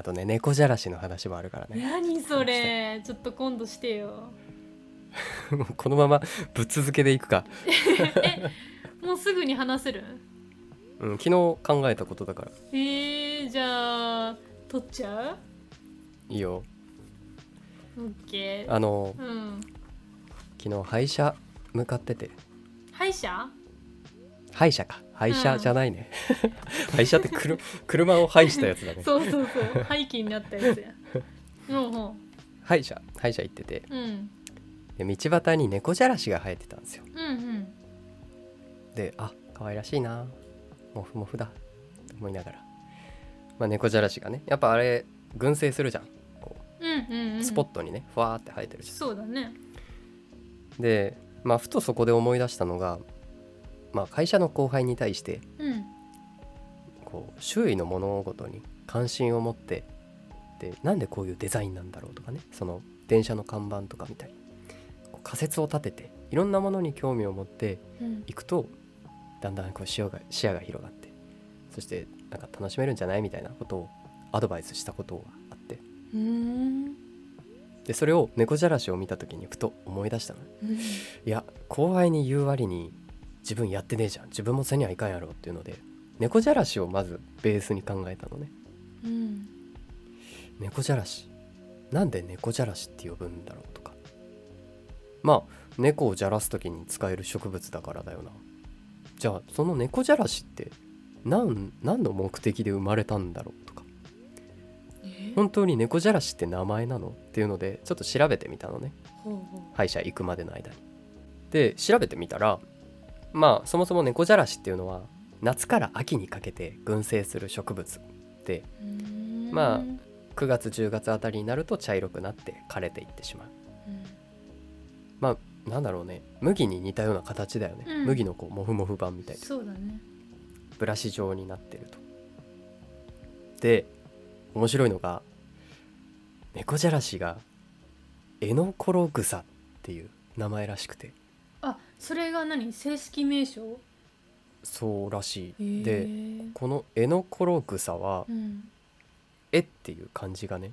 あとね猫じゃらしの話もあるからね。何それ。ちょっと今度してよ。このままぶっ続けでいくか、もうすぐに話せる？うん、昨日考えたことだから。えー、じゃあ取っちゃいいよ。うオッケー。あのうん。昨日歯医者向かってて。歯医者？歯医者か歯医者じゃないね、歯医者ってくる車を歯医したやつだね。そうそうそう。廃棄になったやつや。ほうほ歯医者歯医者行ってて。ううん。で道端に猫じゃらしが生えてたんですよ。うんうん。であ可愛らしいな。モフモフだ。と思いながら、まあ、猫じゃらしがね。やっぱあれ群生するじゃん。こう。んうんううん。スポットにねふわーって生えてるじゃそうだね。んでまあふとそこで思い出したのが、まあ、会社の後輩に対してうん。こう周囲の物事に関心を持ってでなんでこういうデザインなんだろうとかねその電車の看板とかみたいに仮説を立てていろんなものに興味を持ってうん。いくとだんだんこう視野が視野が広がってそしてなんか楽しめるんじゃないみたいなことをアドバイスしたことがあって。でそれを猫じゃらしを見た時にふと思い出したの。うん。いや後輩に言う割に自分やってねえじゃん。自分もせにはいかんやろっていうので猫じゃらしをまずベースに考えたのね。うん。猫じゃらし。なんで猫じゃらしって呼ぶんだろうとか。まあ猫をじゃらす時に使える植物だからだよな。じゃあその猫じゃらしって何何の目的で生まれたんだろうとか。え？本当に猫じゃらしって名前なのっていうのでちょっと調べてみたのね。歯医者行くまでの間に。で調べてみたらまあそもそも猫じゃらしっていうのは夏から秋にかけて群生する植物でまあ9月10月あたりになると茶色くなって枯れていってしまう。うん。まあなんだろうね。麦に似たような形だよね、うん。麦のこうモフモフ版みたいなそうだね。ブラシ状になってると。で面白いのが猫じゃらしがエノコログサっていう名前らしくて。あそれが何正式名称？そうらしへいーでこのエノコログサはうん「え」っていう漢字がね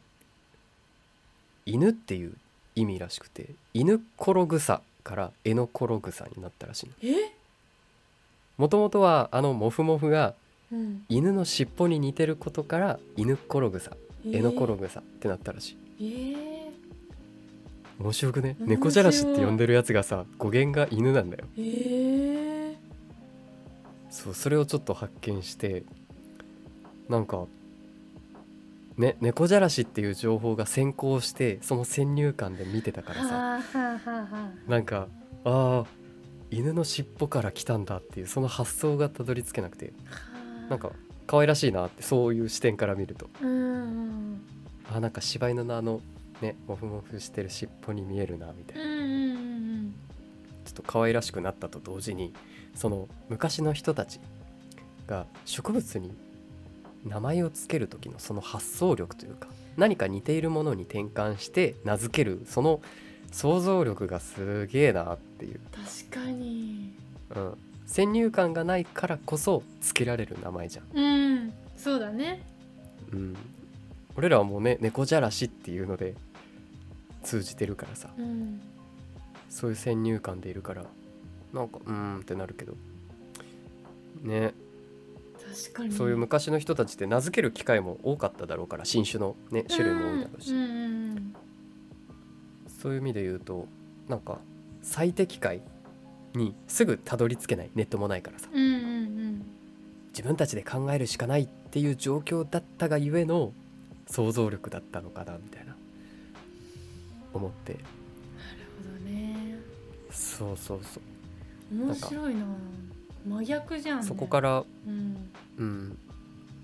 犬っていう意味らしくて犬コログサからエノコログサになったらしいもともとはあのモフモフがうん。犬の尻尾に似てることから犬コログサエノコロググサってなったらしい。え。ー面白くね？猫じゃらしって呼んでるやつがさ語源が犬なんだよ。え。ーそうそれをちょっと発見してなんかね猫じゃらしっていう情報が先行してその先入観で見てたからさ。はあはあはあはなんかああ犬の尻尾から来たんだっていうその発想がたどり着けなくて。あ。なんか可愛らしいなってそういう視点から見ると。うんうんあなんか柴犬のあのねモフモフしてる尻尾に見えるなみたいな。うんうんうんちょっと可愛らしくなったと同時にその昔の人たちが植物に名前を付ける時のその発想力というか何か似ているものに転換して名付けるその想像力がすげえなっていう、確かに。うん、先入観がないからこそ付けられる名前じゃん、うん。そうだね。うん、俺らはもうね猫じゃらしっていうので通じてるからさ。うんそういう先入観でいるから。なんかうーんってなるけど。ね。確かに。そういう昔の人たちって名付ける機会も多かっただろうから新種のね種類も多いだろうし、うん。そういう意味で言うとなんか最適解にすぐたどり着けないネットもないからさ。うんうんうん。自分たちで考えるしかないっていう状況だったがゆえの想像力だったのかなみたいな思って。なるほどね。そうそうそう。面白いな。真逆じゃん、ね、そこからうん。うん。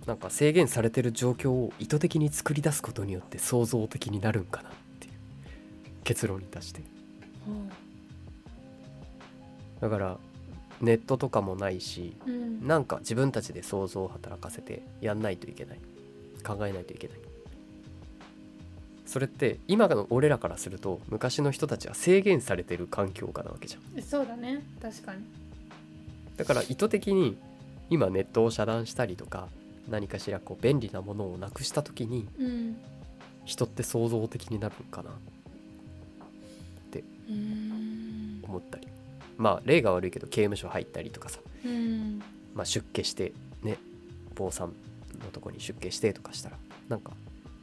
なんか制限されてる状況を意図的に作り出すことによって創造的になるんかなっていう。結論に達して。ほだからネットとかもないしううん。なんか自分たちで想像を働かせてやんないといけない。考えないといけないそれって今の俺らからすると昔の人たちは制限されてる環境下なわけじゃん。そうだね。確かに。だから意図的に今ネットを遮断したりとか何かしらこう便利なものをなくした時にうん。人って創造的になるのかなうん。思ったり。まあ例が悪いけど刑務所入ったりとかさ、うん。まあ、出家してね坊さんのとこに出家してとかしたらなんか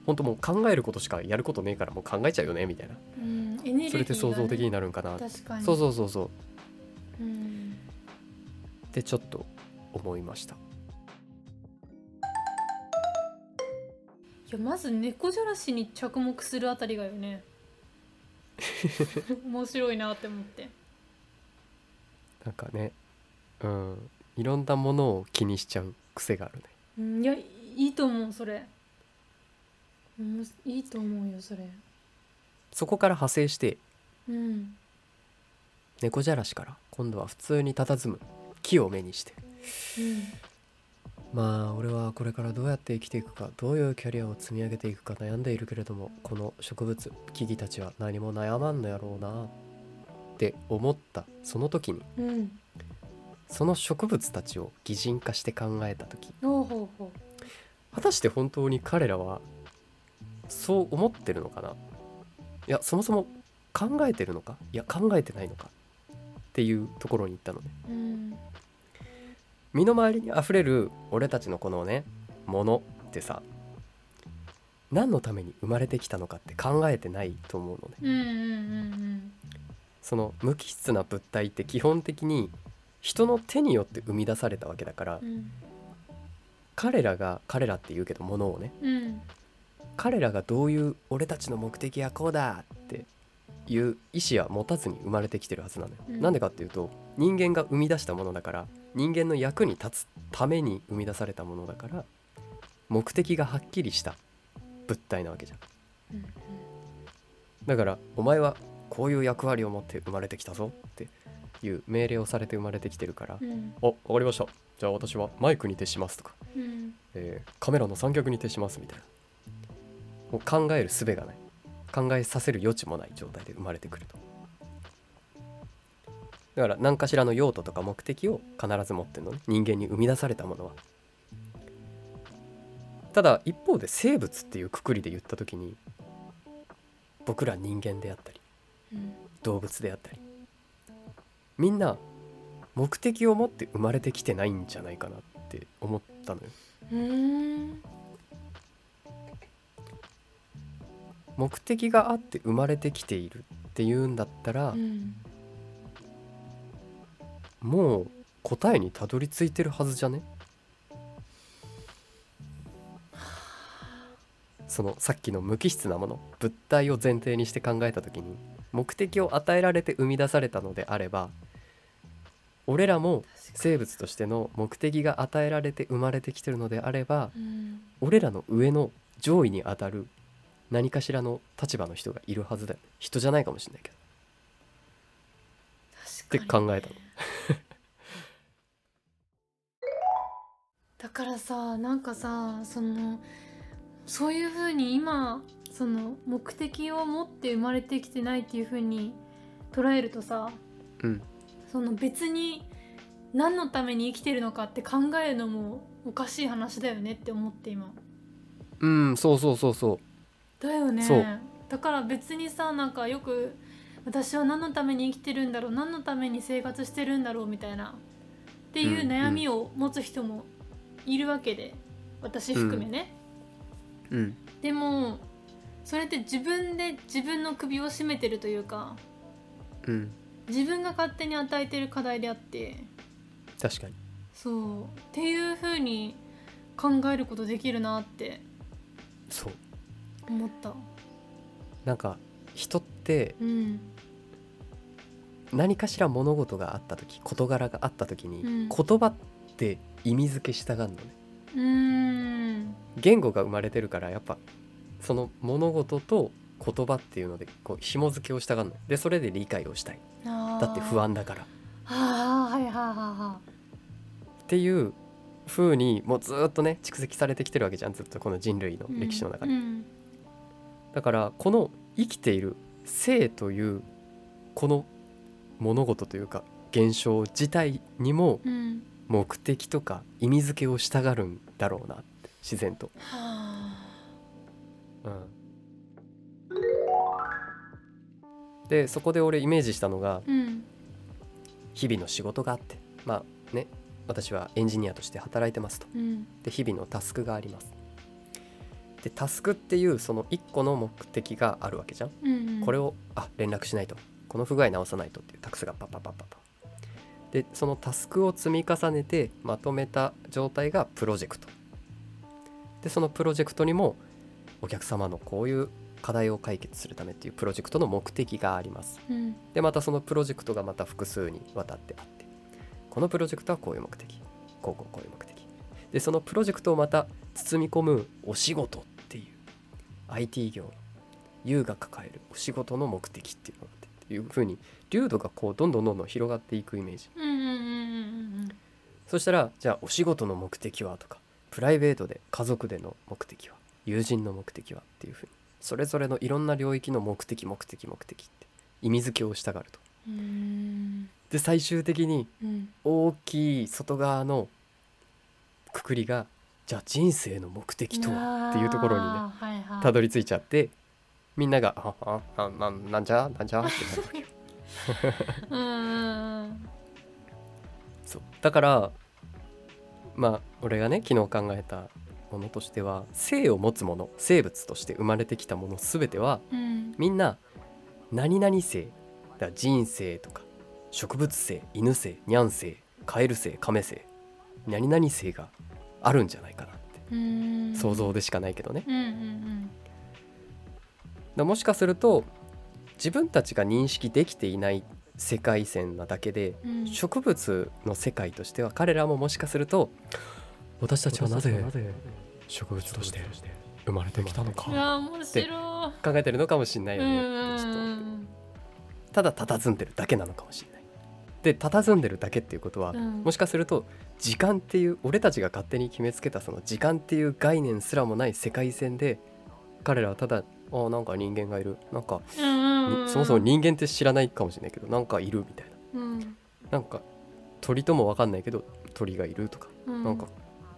本当もう考えることしかやることねえからもう考えちゃうよねみたいな。うん。ねそれって創造的になるんかな。確かに。そうそうそうそう。うん。ってちょっと思いました。いやまず猫じゃらしに着目するあたりがよね。面白いなって思って。なんかねうん。いろんなものを気にしちゃう癖があるね。うん。いやいいと思うそれうんいいと思うよそれ。そこから派生してうん。猫じゃらしから今度は普通に佇む木を目にして。うん。まあ俺はこれからどうやって生きていくかどういうキャリアを積み上げていくか悩んでいるけれどもこの植物木々たちは何も悩まんのやろうなって思ったその時にうん。その植物たちを擬人化して考えた時。果たして本当に彼らはそう思ってるのかな？いやそもそも考えてるのか？いや考えてないのか？っていうところに行ったのね。ううん。身の回りにあふれる俺たちのこのねものってさ何のために生まれてきたのかって考えてないと思うのね。うんうんうんその無機質な物体って基本的に人の手によって生み出されたわけだからうん。彼らが彼らって言うけどものをね。うん彼らがどういう俺たちの目的はこうだっていう意思は持たずに生まれてきてるはずなのよ、うん。なんでかっていうと人間が生み出したものだから人間の役に立つために生み出されたものだから目的がはっきりした物体なわけじゃん。うんだからお前はこういう役割を持って生まれてきたぞっていう命令をされて生まれてきてるからうん「おわかりました。じゃあ私はマイクに徹します」とか。うん。えーカメラの三脚に徹しますみたいなもう考える術がない。考えさせる余地もない状態で生まれてくると。だから何かしらの用途とか目的を必ず持ってるのね。人間に生み出されたものは。ただ一方で生物っていうくくりで言った時に僕ら人間であったりうん。動物であったりみんな目的を持って生まれてきてないんじゃないかなって思ったのよ目的があって生まれてきているっていうんだったら、うんもう答えにたどり着いてるはずじゃね？そのさっきの無機質なもの物体を前提にして考えた時に目的を与えられて生み出されたのであれば俺らも生物としての目的が与えられて生まれてきてるのであればうん。俺らの上の上位にあたる何かしらの立場の人がいるはずだよ。ね人じゃないかもしれないけど。って確かに考えたの。だからさなんかさそのそういう風に今その目的を持って生まれてきてないっていう風に捉えるとさうん。その別に何のために生きてるのかって考えるのもおかしい話だよねって思って今。うんそうそうそうそうだよね。そう。だから別にさなんかよく私は何のために生きてるんだろう何のために生活してるんだろうみたいなっていううん悩みを持つ人もいるわけで、私含めね、うん。でもそれって自分で自分の首を絞めてるというかうん。自分が勝手に与えてる課題であって確かに。そう。っていう風に考えることできるなって。そう思った。なんか人ってうん。何かしら物事があった時事柄があった時に、うん。言葉って意味付けしたがるのね。うーん。言語が生まれてるからやっぱその物事と言葉っていうのでこう紐付けをしたがるのよ。でそれで理解をしたい。だだって不安だから。っはあはいはいはい。はていう風にもうずーっとね蓄積されてきてるわけじゃん。ずっとこの人類のい歴史の中で、うんだからこの生きている生というこの物事というか現象自体にもうん目的とか意味付けをしたがるんだろうな。っ自然と。はうん、でそこで俺イメージしたのがあうん日々の仕事があって。まあね私はエンジニアとして働いてますと。うん。で日々のタスクがありますでタスクっていうその1個の目的があるわけじゃんうん。これをあ連絡しないと。この不具合直さないとっていうタスクがパッパッパッパッパ。でそのタスクを積み重ねてまとめた状態がプロジェクト。でそのプロジェクトにもお客様のこういう課題を解決するためっていうプロジェクトの目的があります。うん。でまたそのプロジェクトがまた複数にわたってあってこのプロジェクトはこういう目的。こうこうこういう目的。でそのプロジェクトをまた包み込むお仕事っていう。IT 業 U が抱えるお仕事の目的っていうのがあって。いう風に流度がこうどんどんどんどん広がっていくイメージ。うんうんうんうんそしたらじゃあお仕事の目的はとかプライベートで家族での目的は友人の目的はっていう風に。それぞれのいろんな領域の目的目的目的って意味付けをしたがると。で最終的にうん。大きい外側のくくりがじゃあ人生の目的とは？っていうところにねあーはいはい。たどり着いちゃってみんなが「あああななんじゃ？なんじゃ?」ってなるわけそう。だからまあ俺がね昨日考えたものとしては性を持つもの生物として生まれてきたもの全てはうん。みんな何々性だ人生とか植物性犬性ニャン性カエル性カメ性何々性があるんじゃないかなって。うん。想像でしかないけどね。うんうんだもしかすると自分たちが認識できていない世界線なだけでうん。植物の世界としては彼らももしかすると私たちはなぜ植物として生まれてきたのうかわ面白い。考えてるのかもしれないようんね。うん。ちょっとうんただ佇んでるだけなのかもしれない。で佇んでるだけっていうことは、うん。もしかすると時間っていう俺たちが勝手に決めつけたその時間っていう概念すらもない世界線で彼らはただあなんか人間がいる。なんかそもそも人間って知らないかもしれないけどなんかいるみたいなうん。なんか鳥とも分かんないけど鳥がいるとか、うん。なんか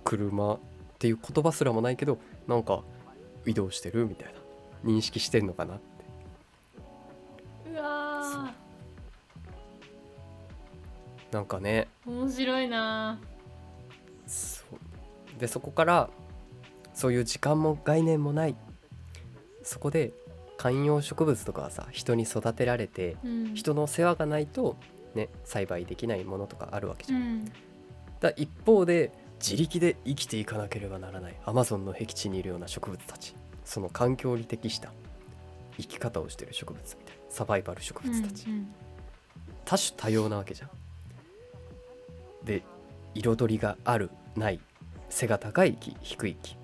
車っていう言葉すらもないけどなんか移動してるみたいな。認識してんのかなって。うわなんかね。ー面白いな。そう。でそこからそういう時間も概念もない。そこで観葉植物とかはさ人に育てられてうん。人の世話がないとね栽培できないものとかあるわけじゃん。うん。だ一方で自力で生きていかなければならないアマゾンの僻地にいるような植物たち。その環境に適した生き方をしてる植物みたいなサバイバル植物たち、うん。多種多様なわけじゃんで彩りがあるない背が高い木低い木。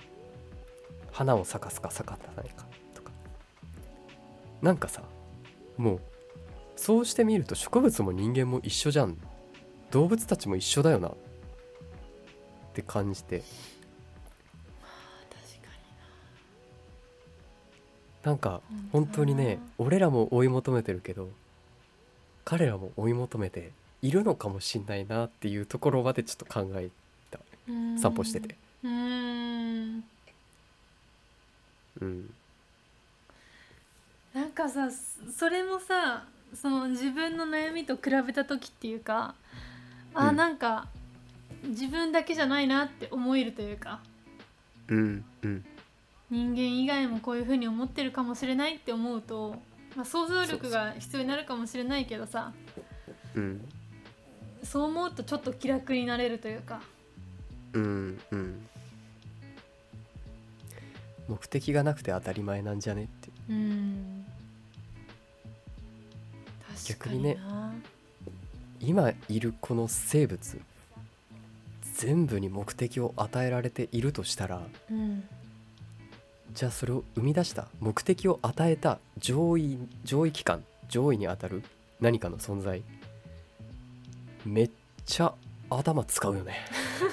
花を咲かすか咲かないかとか。なんかさもうそうしてみると植物も人間も一緒じゃん。動物たちも一緒だよなって感じて。な。んかに本当にね俺らも追い求めてるけど彼らも追い求めているのかもしんないなっていうところまでちょっと考えうん散歩してて。うん。うん。なんかさそそれもさその自分の悩みと比べた時っていうかあ、うん。なんか自分だけじゃないなって思えるというか。うんうん。人間以外もこういうふうに思ってるかもしれないって思うと、まあ、想像力が必要になるかもしれないけどさ。うんそう思うとちょっと気楽になれるというか。うんうん。目的がなくて当たり前なんじゃねって。うん。確かにな。逆今いるこの生物全部に目的を与えられているとしたらうん。じゃあそれを生み出した目的を与えた上位上位機関上位にあたる何かの存在めっちゃ頭使うよね。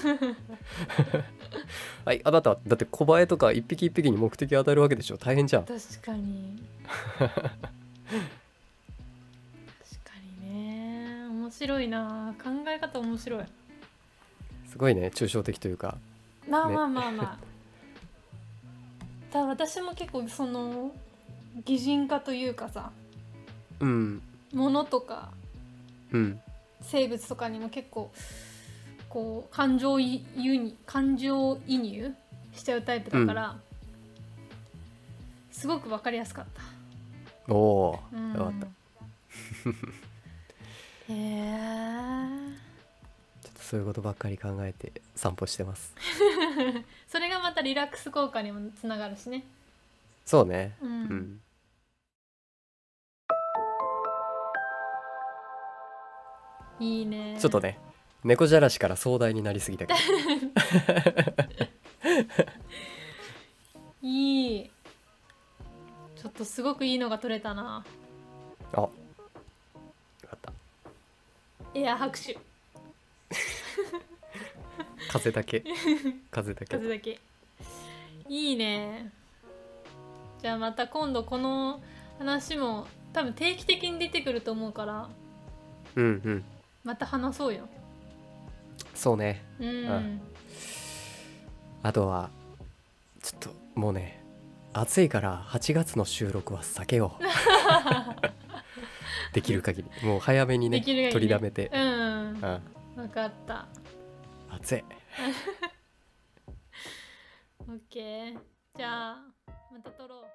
はいあなただって小バエとか一匹一匹に目的を与えるわけでしょ？大変じゃん。確かに。確かにね。面白いな。考え方面白い。すごいね抽象的というか。まあね。まあまあまあ、多分私も結構その擬人化というかさ。うん。物とか。うん生物とかにも結構こう感情移入感情移入しちゃうタイプだから、すごく分かりやすかった。おおうん。よかった。へえちょっとそういうことばっかり考えて散歩してます。それがまたリラックス効果にもつながるしね。そうね。うん。うんいいね。ちょっとね猫じゃらしから壮大になりすぎたけど いい。ちょっとすごくいいのが撮れたな。あよかったエア拍手。風だけ風だけ風だけ。いいね。じゃあまた今度この話も多分定期的に出てくると思うからうんうんまた話そうよ。そうねうん。うんあとはちょっともうね暑いから8月の収録は避けよう できる限りもう早めにねできる限りね取りだめて、うん。うん、分かった。暑い オッケー。じゃあまた撮ろう。